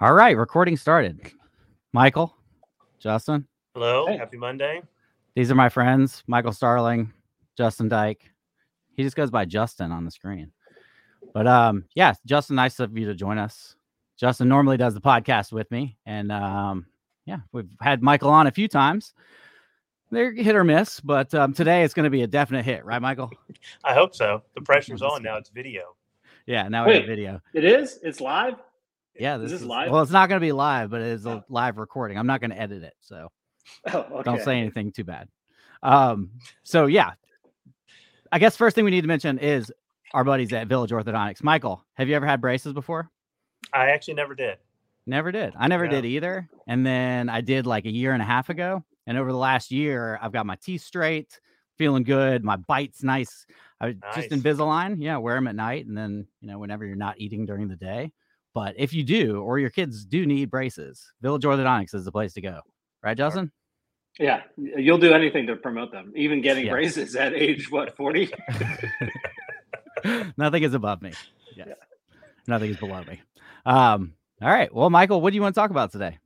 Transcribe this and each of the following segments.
All right, recording started. Michael, Justin, Hello, Hey. happy Monday. these are my friends, Michael Starling, Justin Dyke. He just goes by Justin on the screen. But um, yeah, Justin, nice of you to join us. Justin normally does the podcast with me, and um, yeah, we've had Michael on a few times. They're hit or miss, but um, today it's going to be a definite hit, right, Michael? I hope so. The pressure's on now. It's video. Yeah, now we have video. It is. It's live. Yeah, Is this this is live? Well, it's not going to be live, but it is a Oh. live recording. I'm not going to edit it, so Oh, okay. don't say anything too bad. Um, so yeah, I guess first thing we need to mention is our buddies at Village Orthodontics. Michael, have you ever had braces before? I actually never did. Never did. I never No. did either. And then I did like a year and a half ago. And over the last year, I've got my teeth straight, feeling good. My bite's nice. I just Nice. Invisalign. Yeah, wear them at night, and then you know whenever you're not eating during the day. But if you do, or your kids do need braces, Village Orthodontics is the place to go. Right, Justin? Yeah, you'll do anything to promote them. Even getting Yeah. braces at age what forty? Nothing is above me. Yes. Yeah. Nothing is below me. Um, all right. Well, Michael, what do you want to talk about today?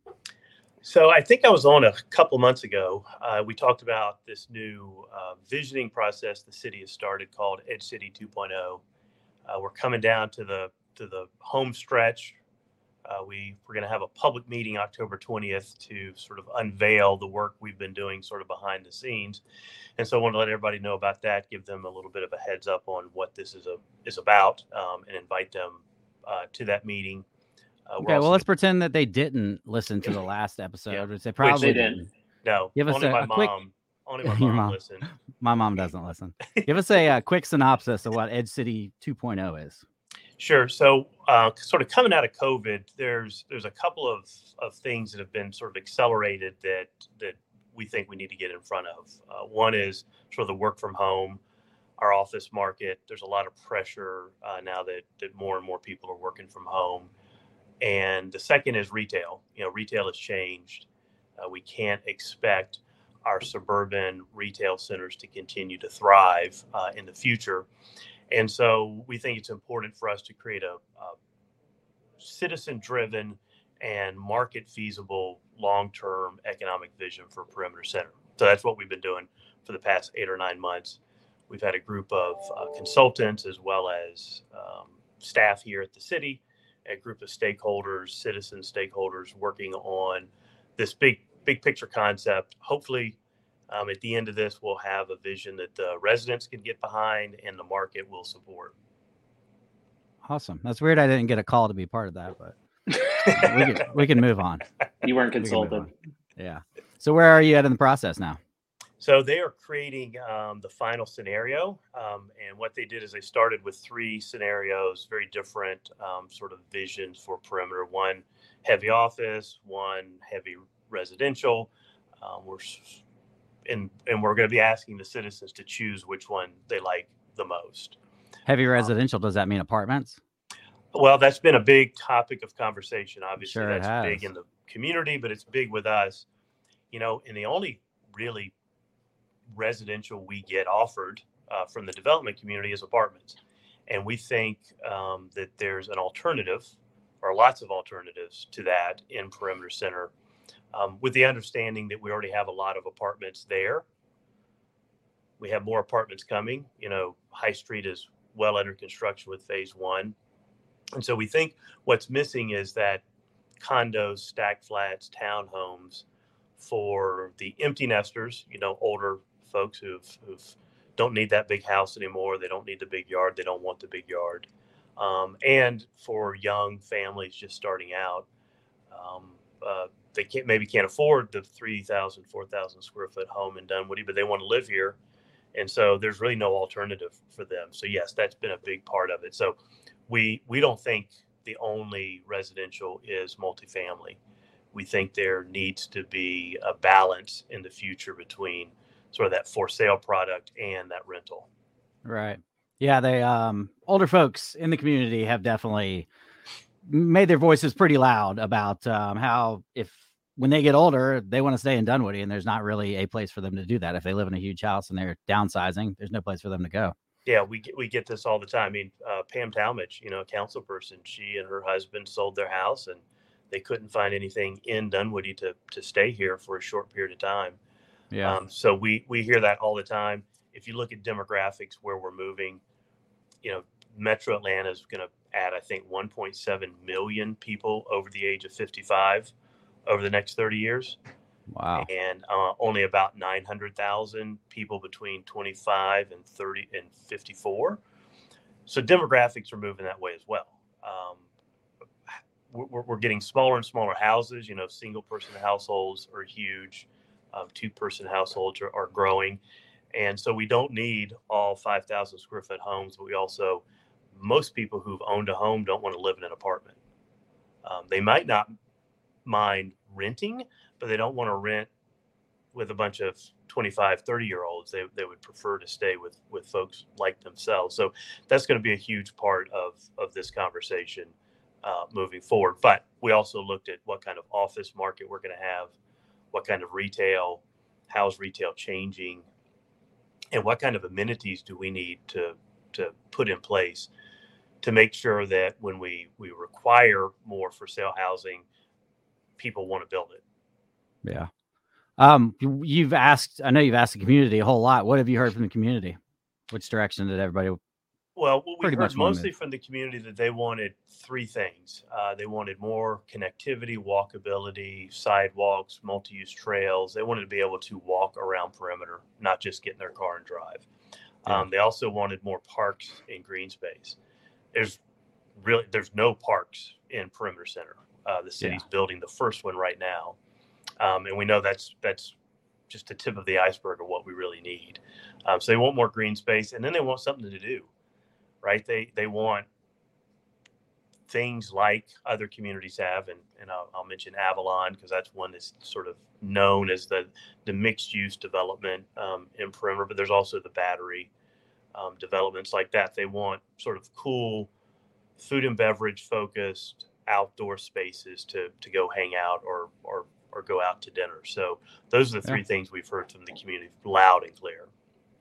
So I think I was on a couple months ago. Uh, we talked about this new uh, visioning process the city has started called Edge City 2.0. Uh, we're coming down to the to the home stretch. Uh, we we're going to have a public meeting October 20th to sort of unveil the work we've been doing sort of behind the scenes. And so I want to let everybody know about that, give them a little bit of a heads up on what this is a, is about, um, and invite them uh, to that meeting. Uh, Okay. Well, let's pretend that they didn't listen to the last episode, which they Which probably they didn't. didn't. No, Give us only a- my a quick- mom. Only my mom, mom. listened. My mom doesn't listen. Give us a, uh quick synopsis of what Edge City 2.0 is. Sure. So, uh, sort of coming out of COVID, there's there's a couple of, of things that have been sort of accelerated that that we think we need to get in front of. Uh, one is sort of the work from home, our office market. There's a lot of pressure uh, now that that more and more people are working from home, and the second is retail. You know, retail has changed. Uh, we can't expect our suburban retail centers to continue to thrive uh, in the future. And so we think it's important for us to create a, a citizen driven and market feasible long term economic vision for Perimeter Center. So that's what we've been doing for the past eight or nine months. We've had a group of uh, consultants as well as um, staff here at the city, a group of stakeholders, citizen stakeholders working on this big, big picture concept. Hopefully, um, at the end of this, we'll have a vision that the residents can get behind and the market will support. Awesome. That's weird. I didn't get a call to be part of that, but we can, we can move on. You weren't We can move consulted. on. Yeah. So where are you at in the process now? So they are creating um, the final scenario, um, and what they did is they started with three scenarios, very different um, sort of visions for perimeter. One heavy office, one heavy residential. Um, we're s- and and we're going to be asking the citizens to choose which one they like the most. Heavy residential. Does that mean apartments? Well, that's been a big topic of conversation. Obviously, Sure that's big in the community, but it's big with us. You know, and the only really residential we get offered uh, from the development community is apartments. And we think um, that there's an alternative or lots of alternatives to that in Perimeter Center, um, with the understanding that we already have a lot of apartments there. We have more apartments coming. You know, High Street is well under construction with phase one. And so we think what's missing is that condos, stack flats, townhomes for the empty nesters, you know, older folks who've, who've don't need that big house anymore. They don't need the big yard. They don't want the big yard. Um, and for young families just starting out, um, uh, they can't maybe can't afford the 3,000, 4,000 square foot home in Dunwoody, but they want to live here. And so there's really no alternative for them. So yes, that's been a big part of it. So we we don't think the only residential is multifamily. We think there needs to be a balance in the future between sort of that for sale product and that rental. Right. Yeah, they um older folks in the community have definitely made their voices pretty loud about um how if when they get older, they want to stay in Dunwoody and there's not really a place for them to do that. If they live in a huge house and they're downsizing, there's no place for them to go. Yeah, we get, we get this all the time. I mean, uh, Pam Tallmadge, you know, a council person, she and her husband sold their house and they couldn't find anything in Dunwoody to to stay here for a short period of time. Yeah. Um, so we we hear that all the time. If you look at demographics where we're moving, you know, Metro Atlanta is going to add, I think, 1.7 million people over the age of 55 over the next 30 years, wow. and uh, only about 900,000 people between 25 and 30 and 54. So demographics are moving that way as well. Um, we're, we're getting smaller and smaller houses. You know, single person households are huge. Um, two person households are, are growing. And so we don't need all 5,000 square foot homes, but we also, most people who've owned a home don't want to live in an apartment. Um, they might not mind renting, but they don't want to rent with a bunch of 25, 30 year olds. They, they would prefer to stay with, with folks like themselves. So that's going to be a huge part of, of this conversation uh, moving forward. But we also looked at what kind of office market we're going to have, what kind of retail, how's retail changing, and what kind of amenities do we need to to put in place to make sure that when we we require more for sale housing, people want to build it. Yeah. Um, you- you've asked, I know you've asked the community a whole lot. What have you heard from the community? Which direction did everybody? Well, we Pretty heard wanted- mostly from the community that they wanted three things. Uh, they wanted more connectivity, walkability, sidewalks, multi-use trails. They wanted to be able to walk around perimeter, not just get in their car and drive. Yeah. Um, they also wanted more parks and green space. There's really there's no parks in perimeter center. Uh, the city's building the first one right now, um, and we know that's that's just the tip of the iceberg of what we really need. Um, so they want more green space, and then they want something to do right? They they want things like other communities have, and and I'll, I'll mention Avalon because that's one that's sort of known as the the mixed use development um, in perimeter. But there's also the battery um, developments like that. They want sort of cool food and beverage focused outdoor spaces to to go hang out or or or go out to dinner. So those are the Yeah. three things we've heard from the community loud and clear.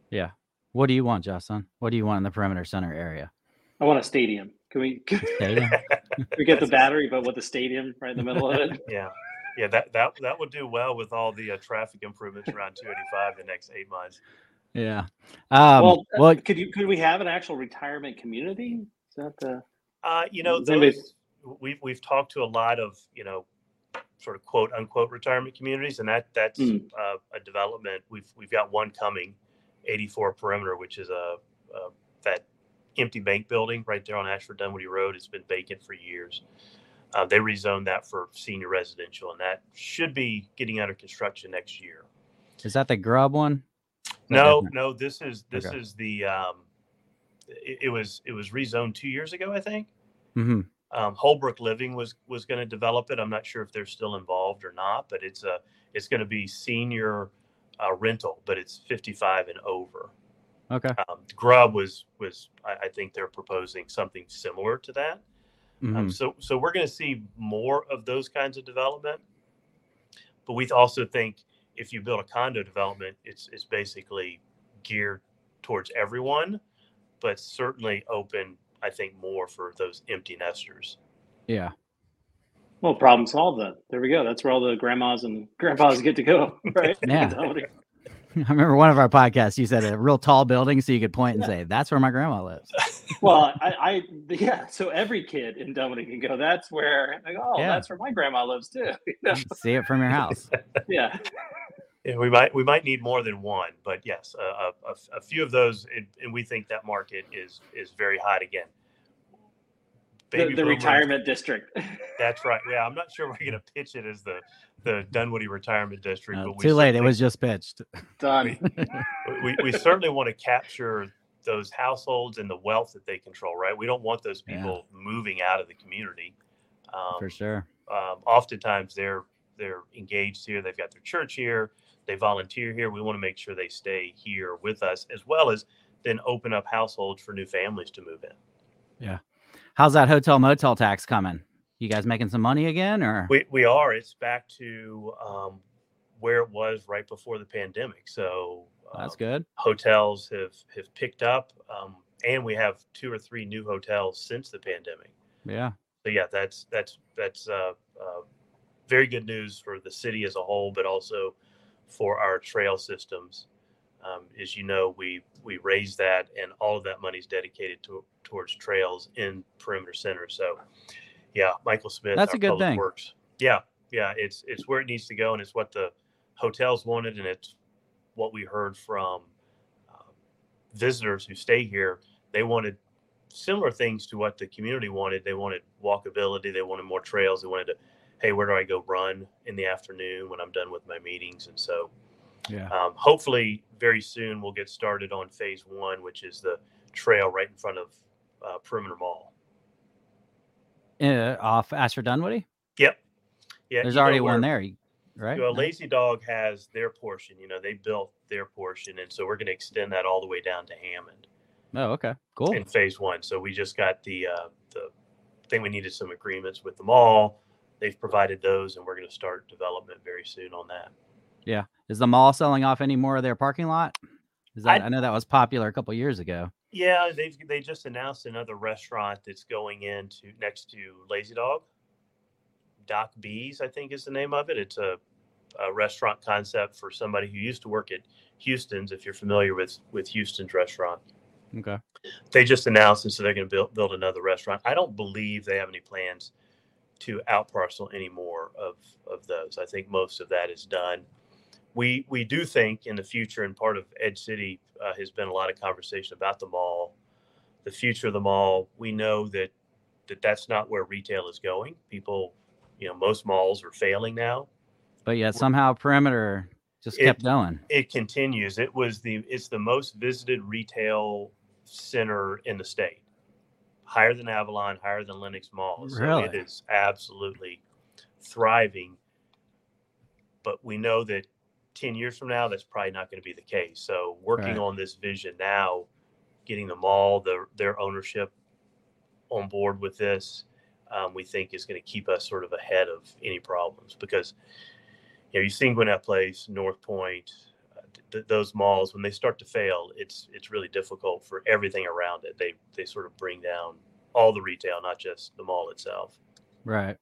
Yeah. What do you want, Justin? What do you want in the perimeter center area? I want a stadium. Can we can Stadium? we get the battery, but with the stadium right in the middle of it? Yeah, yeah, that that that would do well with all the uh, traffic improvements around 285 the next eight months. yeah. Um, well, uh, well, could you could we have an actual retirement community? Is that the Uh, you know, Does anybody- those, we've we've talked to a lot of you know, sort of quote unquote retirement communities, and that that's Mm. uh, a development. We've we've got one coming, 84 perimeter, which is a, a that empty bank building right there on Ashford Dunwoody Road. It's been vacant for years. Uh, they rezoned that for senior residential, and that should be getting under construction next year. is that the grub one? Is that No, no, this is this Okay. is the um, it, it was it was rezoned two years ago, I think. Mm-hmm. Um, Holbrook Living was was going to develop it. I'm not sure if they're still involved or not, but it's a it's going to be senior uh, rental, but it's 55 and over. Okay. Um, Grub was was I, I think they're proposing something similar to that. Mhm. Um, so so we're going to see more of those kinds of development. But we also think if you build a condo development, it's it's basically geared towards everyone, but certainly open, I think, more for those empty nesters. yeah. well problem solved then? There we go. That's where all the grandmas and grandpas get to go, right? Yeah. I remember one of our podcasts. You said a real tall building, so you could point and say, "That's where my grandma lives." well, I, I yeah. So every kid in Dunwoody can go. That's where. Like, oh, Yeah. that's where my grandma lives too. You know? See it from your house. Yeah. Yeah, we might we might need more than one, but yes, a, a, a- a few of those, and, and we think that market is is very hot again. The, Baby the boomers- retirement district. That's right. Yeah, I'm not sure we're going to pitch it as the the Dunwoody Retirement District, No, but we too late. It was just pitched. Done. we, we certainly want to capture those households and the wealth that they control. Right? We don't want those Yeah. people moving out of the community. Um, For sure. um, oftentimes they're they're engaged here. They've got their church here. They volunteer here. We want to make sure they stay here with us, as well as then open up households for new families to move in. Yeah. How's that hotel motel tax coming? You guys making some money again, or We we are. It's back to um, where it was right before the pandemic. So that's um, good? hotels have have picked up, um, and we have two or three new hotels since the pandemic. Yeah. So yeah, that's that's that's uh, uh, very good news for the city as a whole, but also for our trail systems. Um, as you know, we we raised that, and all of that money is dedicated to, towards trails in Perimeter Center. So, yeah, Michael Smith, that's a good thing. Works. Yeah, yeah, it's it's where it needs to go, and it's what the hotels wanted, and it's what we heard from uh, visitors who stay here. They wanted similar things to what the community wanted. They wanted walkability. They wanted more trails. They wanted to, hey, where do I go run in the afternoon when I'm done with my meetings? And so, yeah, um, hopefully, very soon we'll get started on phase one, which is the trail right in front of uh, Perimeter Mall. Uh, off Ashford Dunwoody. Yep. Yeah. There's already one there, right? Well, Lazy Dog has their portion. You know, they built their portion, and so we're going to extend that all the way down to Hammond. Oh, okay, cool. In phase one, so we just got the uh, the thing. We needed some agreements with the mall. They've provided those, and we're going to start development very soon on that. Yeah, is the mall selling off any more of their parking lot? Is that I, I know that was popular a couple years ago. Yeah, they they just announced another restaurant that's going into next to Lazy Dog. Doc B's, I think, is the name of it. It's a, a restaurant concept for somebody who used to work at Houston's. If you're familiar with with Houston's restaurant, Okay. They just announced, and so they're going to build build another restaurant. I don't believe they have any plans to outparcel any more of of those. I think most of that is done. We we do think in the future, and part of Edge City uh, has been a lot of conversation about the mall, the future of the mall. We know that that that's not where retail is going. People, you know, most malls are failing now. But yet somehow perimeter just kept it, going. It continues. It was the it's the most visited retail center in the state, higher than Avalon, higher than Lenox Mall. So really? it is absolutely thriving. But we know that 10 years from now, that's probably not going to be the case. So working right. on this vision now, getting the mall, the, their ownership on board with this, um, we think is going to keep us sort of ahead of any problems because you know you've seen Gwinnett Place, North Point, th- those malls when they start to fail, it's it's really difficult for everything around it. They they sort of bring down all the retail, not just the mall itself. Right.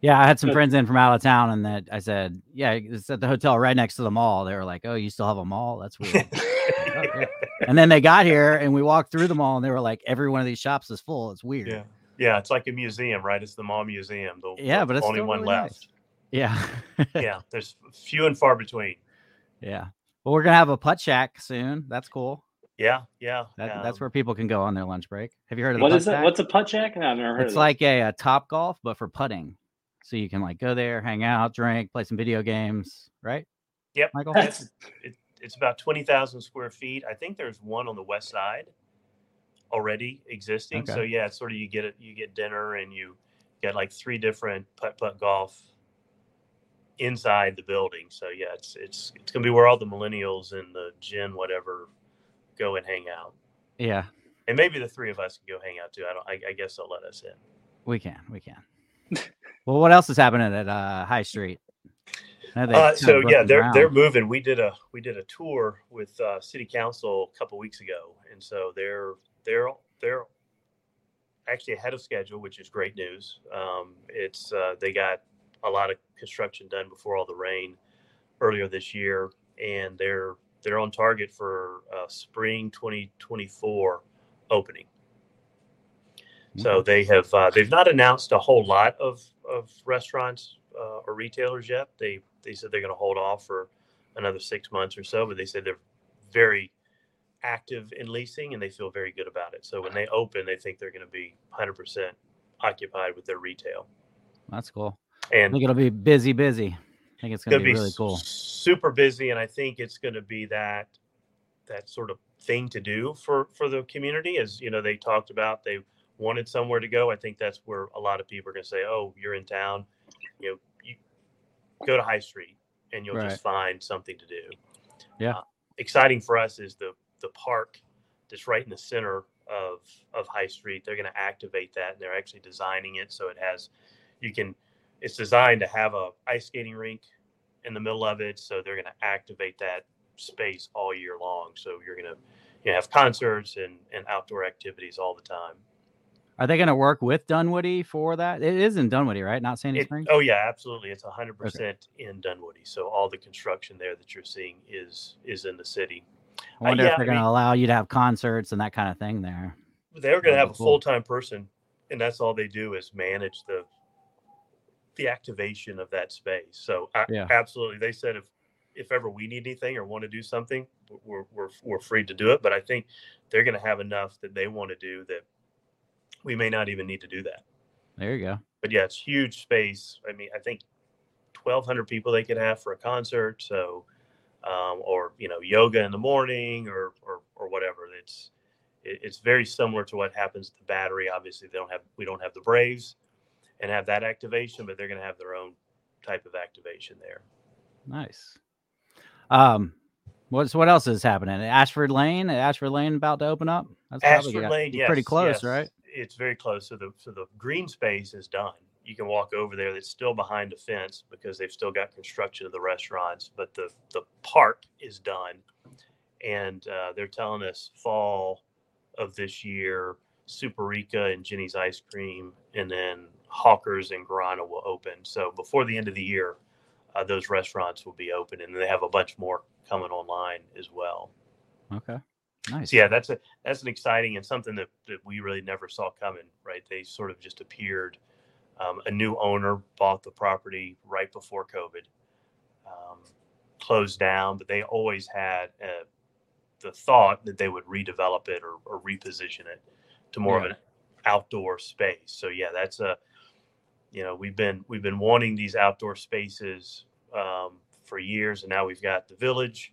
Yeah, I had some friends in from out of town, and that I said, "Yeah, it's at the hotel right next to the mall." They were like, "Oh, you still have a mall? That's weird." And then they got here, and we walked through the mall, and they were like, "Every one of these shops is full. It's weird." Yeah, yeah, it's like a museum, right? It's the mall museum. The, yeah, but it's only one really left. Nice. Yeah. yeah, there's few and far between. Yeah. Well, we're gonna have a Puttshack soon. That's cool. Yeah, yeah. That, um, that's where people can go on their lunch break. Have you heard of what the is it? What's a Puttshack? No, I've never heard It's of like a, a Topgolf, but for putting. So you can like go there, hang out, drink, play some video games, right? Yep, Michael. It's, it, it's about twenty thousand square feet. I think there's one on the west side already existing. Okay. So yeah, it's sort of you get it, you get dinner, and you get like three different putt putt golf inside the building. So yeah, it's it's it's gonna be where all the millennials and the Gen whatever go and hang out. Yeah, And maybe the three of us can go hang out too. I don't. I, I guess they'll let us in. we can. We can. well, what else is happening at uh, High Street? I know they Uh, so yeah, they're ground. they're moving. We did a we did a tour with uh, City Council a couple weeks ago, and so they're they're they're actually ahead of schedule, which is great news. Um, it's uh, they got a lot of construction done before all the rain earlier this year, and they're they're on target for uh, spring 2024 opening. So they have uh, they've not announced a whole lot of of restaurants uh, or retailers yet. They they said they're going to hold off for another six months or so, but they said they're very active in leasing and they feel very good about it. So when they open, they think they're going to be 100% occupied with their retail. That's cool. I And think it'll be busy, busy. I think it's gonna gonna be, be really cool. super busy, and I think it's going to be that that sort of thing to do for for the community. As you know, they talked about they wanted somewhere to go. I think that's where a lot of people are going to say, "Oh, you're in town, you know, you go to High Street, and you'll Right. just find something to do." Yeah. Uh, exciting for us is the the park that's right in the center of of High Street. They're going to activate that, and they're actually designing it so it has you can it's designed to have a ice skating rink in the middle of it so they're going to activate that space all year long so you're going to you know, have concerts and, and outdoor activities all the time Are they going to work with Dunwoody for that? It is in Dunwoody, right? Not Sandy It- Springs. oh yeah, absolutely. It's hundred percent in Dunwoody. So all the construction there that you're seeing is is in the city. I uh, wonder yeah, if they're going to allow you to have concerts and that kind of thing there. They're going to have be a full time person, and that's all they do is manage the the activation of that space. So a- Yeah. absolutely, they said if if ever we need anything or want to do something, we're we're we're free to do it. But I think they're going to have enough that they want to do that we may not even need to do that. There you go. But yeah, it's huge space. I mean, I think twelve hundred people they could have for a concert. So, um, or you know, yoga in the morning, or or or whatever. It's it's very similar to what happens at the Battery. Obviously, they don't have we don't have the Braves and have that activation, but they're going to have their own type of activation there. Nice. Um, what's what else is happening? Ashford Lane, Ashford Lane about to open up. That's Ashford Lane, yes, pretty close, yes. right? It's very close. So the so the green space is done. You can walk over there. It's still behind a fence because they've still got construction of the restaurants, but the the park is done, and uh, they're telling us fall of this year. Superica and Jeni's Ice Cream, and then Hawkers and Grana will open. So before the end of the year, uh, those restaurants will be open, and they have a bunch more coming online as well. Okay. Nice. So yeah, that's a that's an exciting and something that, that we really never saw coming. Right, they sort of just appeared. Um, a new owner bought the property right before COVID, um, closed down, but they always had uh, the thought that they would redevelop it or, or reposition it to more Yeah. of an outdoor space. So yeah, that's a you know we've been we've been wanting these outdoor spaces um, for years, and now we've got the village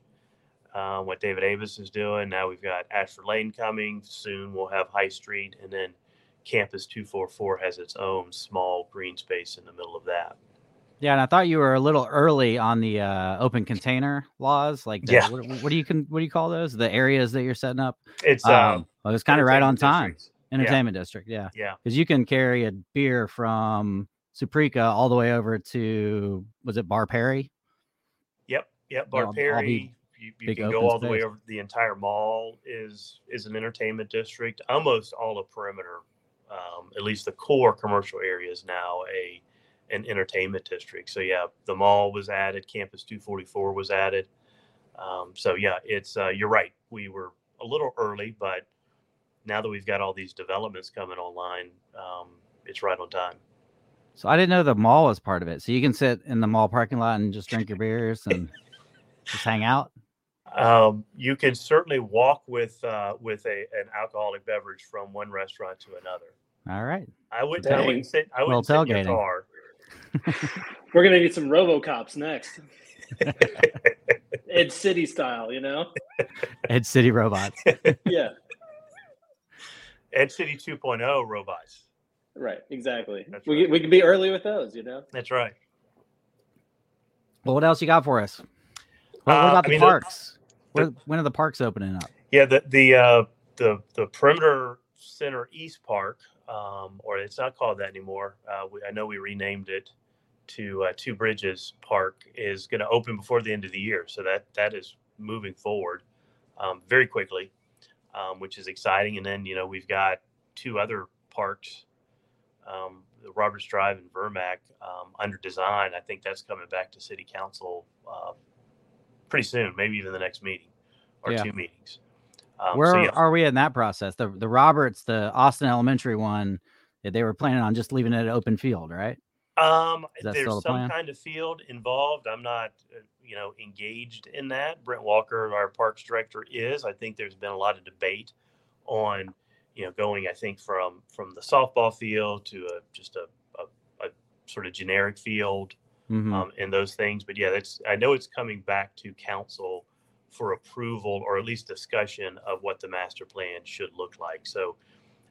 um, what David Avis is doing. Now we've got Ashford Lane coming. Soon we'll have High Street, and then Campus 244 has its own small green space in the middle of that. Yeah, and I thought you were a little early on the uh, open container laws. Like, the, Yeah. what, what do you can what do you call those? The areas that you're setting up. It's Um, um, well, it was kind of right on time. districts. Entertainment district, yeah, Yeah, because you can carry a beer from Superica all the way over to was it Bar Perry? yep, yep. Bar Perry. You, you can go all the way over. The entire mall is is an entertainment district. Almost all of perimeter, um, at least the core commercial area, is now a an entertainment district. So yeah, the mall was added. Campus 244 was added. Um, so yeah, it's uh, you're right. We were a little early, but now that we've got all these developments coming online, um, it's right on time. So I didn't know the mall was part of it. So you can sit in the mall parking lot and just drink your beers and just hang out. Um, you can certainly walk with uh, with a an alcoholic beverage from one restaurant to another. All right. I wouldn't. Dang. I wouldn't sit. I wouldn't sit in your car. We're gonna need some RoboCops next. Ed City style, you know? Ed City Robots. Yeah, Ed City 2.0 robots. right, exactly. That's we right. we can be early with those, you know. That's right. Well, what else you got for us? What, what Uh, about I the mean, the- parks? the- When- when are the parks opening up? Yeah. The the uh, the the perimeter center East Park, um, or it's not called that anymore. Uh, we, I know we renamed it to uh, Two Bridges Park. Is going to open before the end of the year. So that that is moving forward um, very quickly, um, which is exciting. And then you know we've got two other parks. Um, the Roberts Drive and Vermack um, under design. I think that's coming back to City Council uh, pretty soon, maybe even the next meeting or Yeah. two meetings. Um, Where so yeah, are we in that process? The the Roberts, the Austin Elementary one, they were planning on just leaving it an open field, right? Um, there's the some plan? kind of field involved. I'm not, uh, you know, engaged in that. Brent Walker, our parks director, is. I think there's been a lot of debate on, you know, going. I think from from the softball field to a just a, a, a sort of generic field. Mhm. um, and those things. But yeah, that's I know it's coming back to council for approval or at least discussion of what the master plan should look like. So,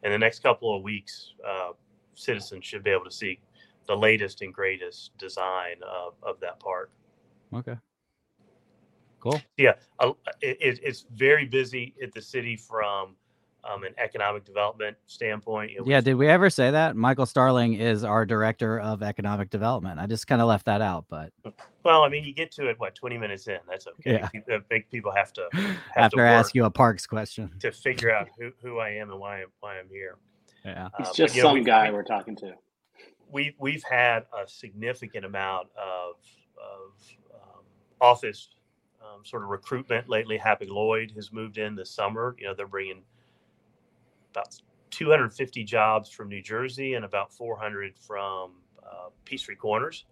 in the next couple of weeks, uh, citizens should be able to see the latest and greatest design of, of that park. Okay. Cool. Yeah, uh, it, it- it's very busy at the city from um, an economic development standpoint. You know, Yeah, did we ever say that? Michael Starling is our director of economic development. I just kind of left that out, but Well, I mean, you get to it what twenty minutes in. That's okay. Yeah. People, uh, make people have to have after to I work. ask you a parks question. to figure out who, who I am and why I'm, why I'm here. Yeah. He's Uh, just but, you know, some we- guy we- we're talking to. We we've had a significant amount of of um, office um, sort of recruitment lately. Hapag-Lloyd has moved in this summer. You know, they're bringing about 250 jobs from New Jersey and about 400 from uh, Peachtree Corners.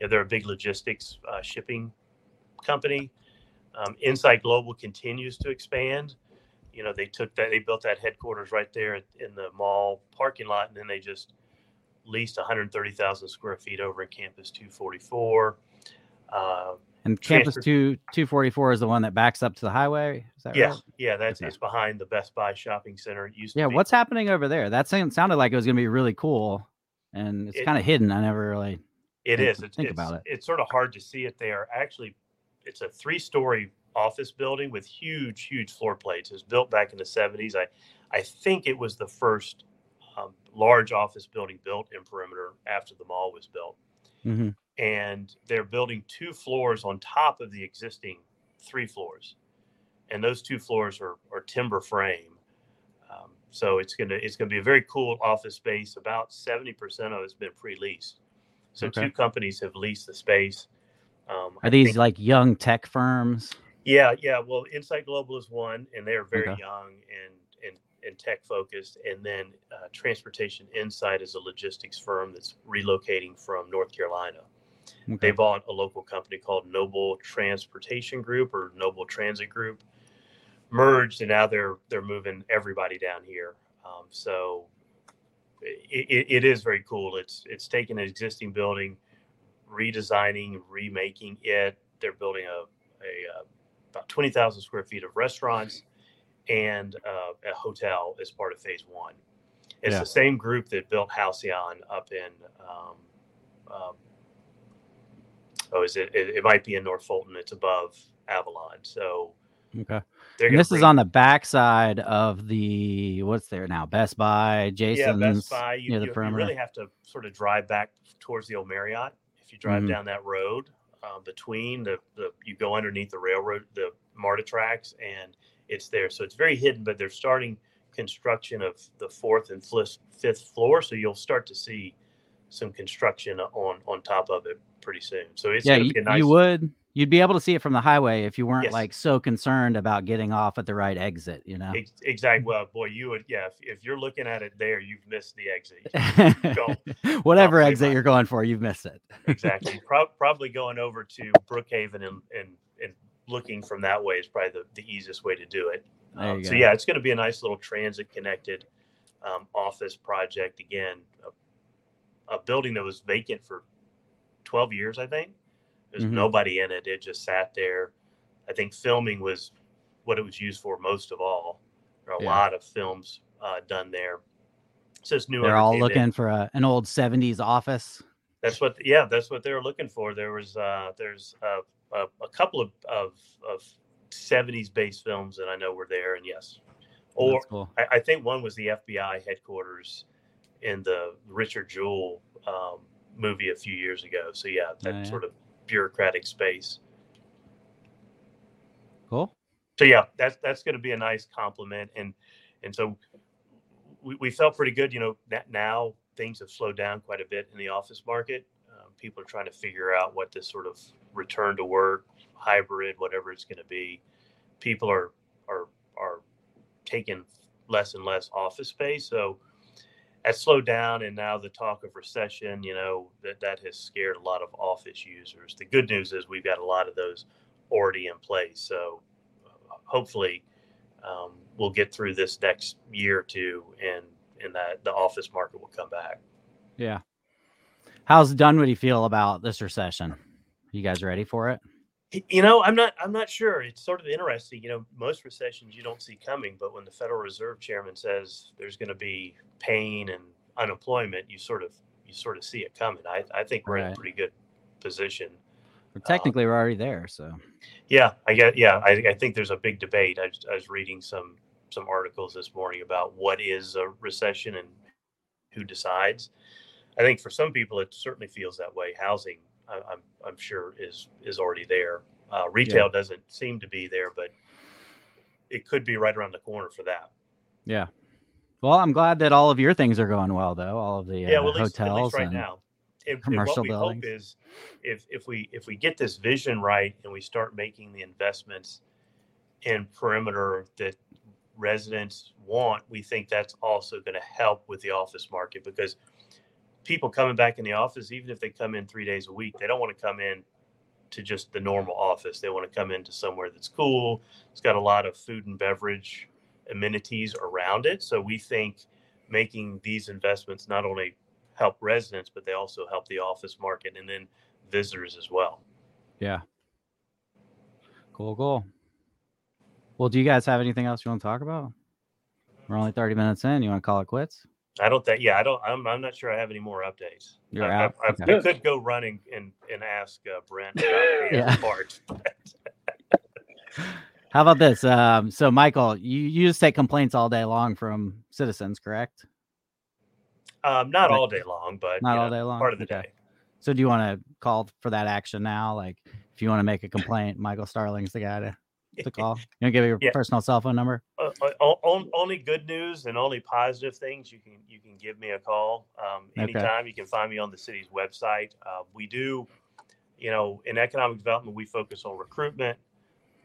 You know, they're a big logistics uh, shipping company. Um, Insight Global continues to expand. You know, they took that, they built that headquarters right there in the mall parking lot, and then they just leased 130,000 square feet over at Campus 244. Uh, And Campus Transfer- two two forty four is the one that backs up to the highway. Is that yeah, right? yeah, that's Okay. it's behind the Best Buy shopping center. It used Yeah. to be. What's happening over there? That sounded like it was going to be really cool, and it's It- kind of hidden. I never really. It is. It's, think it's, about it. It's sort of hard to see it there. Actually, it's a three-story office building with huge, huge floor plates. It was built back in the '70s. I, I think it was the first um, large office building built in Perimeter after the mall was built. hmm and they're building two floors on top of the existing three floors, and those two floors are, are timber frame. Um, so it's gonna it's gonna be a very cool office space. About seventy percent of it's been pre-leased. So Okay. two companies have leased the space. Um, Are these think- like young tech firms? yeah, yeah. Well, Insight Global is one, and they're very Okay. young and and tech focused. And then uh, Transportation Insight is a logistics firm that's relocating from North Carolina. Okay. They bought a local company called Nolan Transportation Group or Nolan Transit Group, merged, and now they're they're moving everybody down here. Um, so it, it, it is very cool. It's it's taking an existing building, redesigning, remaking it. They're building a a uh, about twenty thousand square feet of restaurants and uh, a hotel as part of phase one. It's Yeah. the same group that built Halcyon up in. Um, um, oh, is it, it? It might be in North Fulton. It's above Avalon. So Okay. they're And gonna this is on the backside of the what's there now? Best Buy, Jason's. yeah Best Buy. You, near the you, you perimeter. really have to sort of drive back towards the old Marriott if you drive Mhm. down that road. Uh, between the, the you go underneath the railroad, the MARTA tracks, and it's there. So it's very hidden, but they're starting construction of the fourth and fifth, floor. So you'll start to see some construction on on top of it pretty soon. So it's yeah, you, to be a nice. you would. You'd be able to see it from the highway if you weren't Yes. like so concerned about getting off at the right exit. You know. Exactly. Well, boy, you would. Yeah. If, if you're looking at it there, you've missed the exit. go Whatever exit you're going for, you've missed it. exactly. Pro- probably going over to Brookhaven and, and and looking from that way is probably the, the easiest way to do it. Um, so go. yeah, it's going to be a nice little transit connected um, office project. Again, a, a building that was vacant for 12 years, I think. There's Mhm. nobody in it. It just sat there. I think filming was what it was used for most of all. There are a Yeah. lot of films uh, done there. So it's new. They're all looking for a, an old '70s office. That's what, yeah, that's what they were looking for. There was, uh, there's uh, a, a couple of, of, of 70s based films that I know were there. And yes, or cool. I, I think one was the FBI headquarters in the Richard Jewell um, movie a few years ago. So yeah, that Oh, yeah. sort of bureaucratic space. Cool. So yeah, that's that's going to be a nice compliment, and and so we, we felt pretty good. You know, that now things have slowed down quite a bit in the office market. People are trying to figure out what this sort of return to work, hybrid, whatever it's going to be. People are are are taking less and less office space, so that's slowed down. And now the talk of recession, you know, that that has scared a lot of office users. The good news is we've got a lot of those already in place. So hopefully um, we'll get through this next year or two and and that the office market will come back. Yeah. How's Dunwoody feel about this recession? You guys ready for it? You know, I'm not I'm not sure. It's sort of interesting. You know, most recessions you don't see coming, but when the Federal Reserve Chairman says there's going to be pain and unemployment, you sort of you sort of see it coming. I, I think we're in a pretty good position. Well, technically, we're already there. So Yeah, I get. Yeah, I, I think there's a big debate. I, I was reading some some articles this morning about what is a recession and who decides. I think for some people it certainly feels that way. Housing, I, I'm I'm sure is is already there. Uh, retail doesn't seem to be there, but it could be right around the corner for that. yeah, Well, I'm glad that all of your things are going well, though. All of the yeah, uh, well, least, hotels right now. Commercial what we buildings. hope is if if we if we get this vision right and we start making the investments in perimeter that residents want, we think that's also going to help with the office market because people coming back in the office, even if they come in three days a week, they don't want to come in to just the normal office. They want to come into somewhere that's cool. It's got a lot of food and beverage amenities around it. So we think making these investments not only help residents, but they also help the office market and then visitors as well. yeah. Cool, cool. Well, do you guys have anything else you want to talk about? We're only 30 minutes in. You want to call it quits? I don't think, yeah, I don't, I'm, I'm not sure I have any more updates. You're I, out? I, I, Okay. I could go running and, and ask uh, Brent about the Yeah. other part. How about this? Um, so, Michael, you, you just take complaints all day long from citizens, correct? Um, not Like- all day long, but Not you all know, day long? part of the Okay. day. So, do you want to call for that action now? Like, if you want to make a complaint, Michael Starling's the guy to, to call. You to give your Yeah. personal cell phone number? uh, uh, on- only good news and only positive things you can you can give me a call um, Okay. anytime you can find me on the city's website uh, we do you know in economic development we focus on recruitment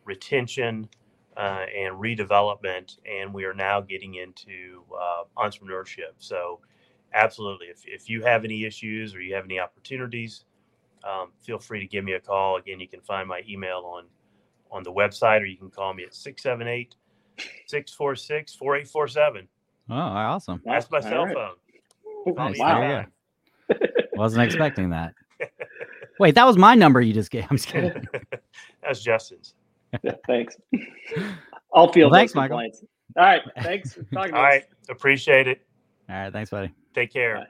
retention uh, and redevelopment and we are now getting into uh, entrepreneurship so absolutely if, if you have any issues or you have any opportunities um, feel free to give me a call again you can find my email on on the website or you can call me at 678 646 4847. Oh, awesome. That's my All cell right. phone. Call Nice. There you. Wasn't expecting that. Wait, that was my number you just gave. I'm just kidding. That's Justin's. Yeah, thanks. I'll field Well, thanks, those Michael. complaints. All right. Thanks. for talking to All us. Appreciate it. All right. Thanks, buddy. Take care. Bye.